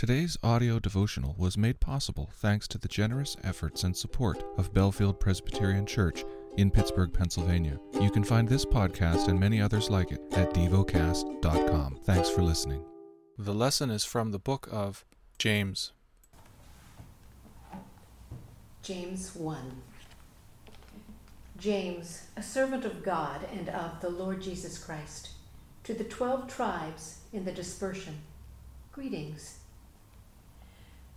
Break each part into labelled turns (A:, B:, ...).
A: Today's audio devotional was made possible thanks to the generous efforts and support of Bellefield Presbyterian Church in Pittsburgh, Pennsylvania. You can find this podcast and many others like it at devocast.com. Thanks for listening. The lesson is from the book of James.
B: James 1. James, a servant of God and of the Lord Jesus Christ, to the twelve tribes in the dispersion, greetings.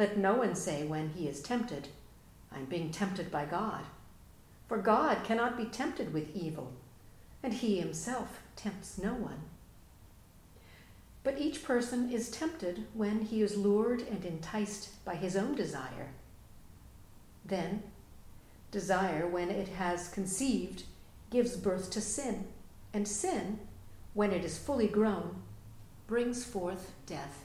B: Let no one say when he is tempted, I'm being tempted by God. For God cannot be tempted with evil, and he himself tempts no one. But each person is tempted when he is lured and enticed by his own desire. Then, desire, when it has conceived, gives birth to sin, and sin, when it is fully grown, brings forth death.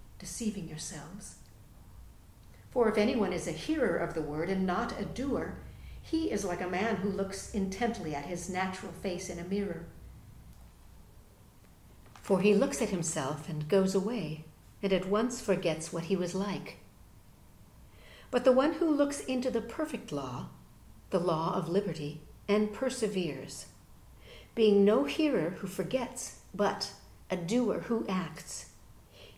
B: deceiving yourselves. For if anyone is a hearer of the word and not a doer, he is like a man who looks intently at his natural face in a mirror. For he looks at himself and goes away, and at once forgets what he was like. But the one who looks into the perfect law, the law of liberty, and perseveres, being no hearer who forgets, but a doer who acts,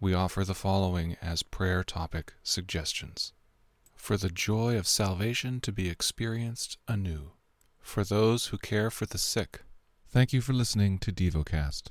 A: We offer the following as prayer topic suggestions for the joy of salvation to be experienced anew, for those who care for the sick. Thank you for listening to DevoCast.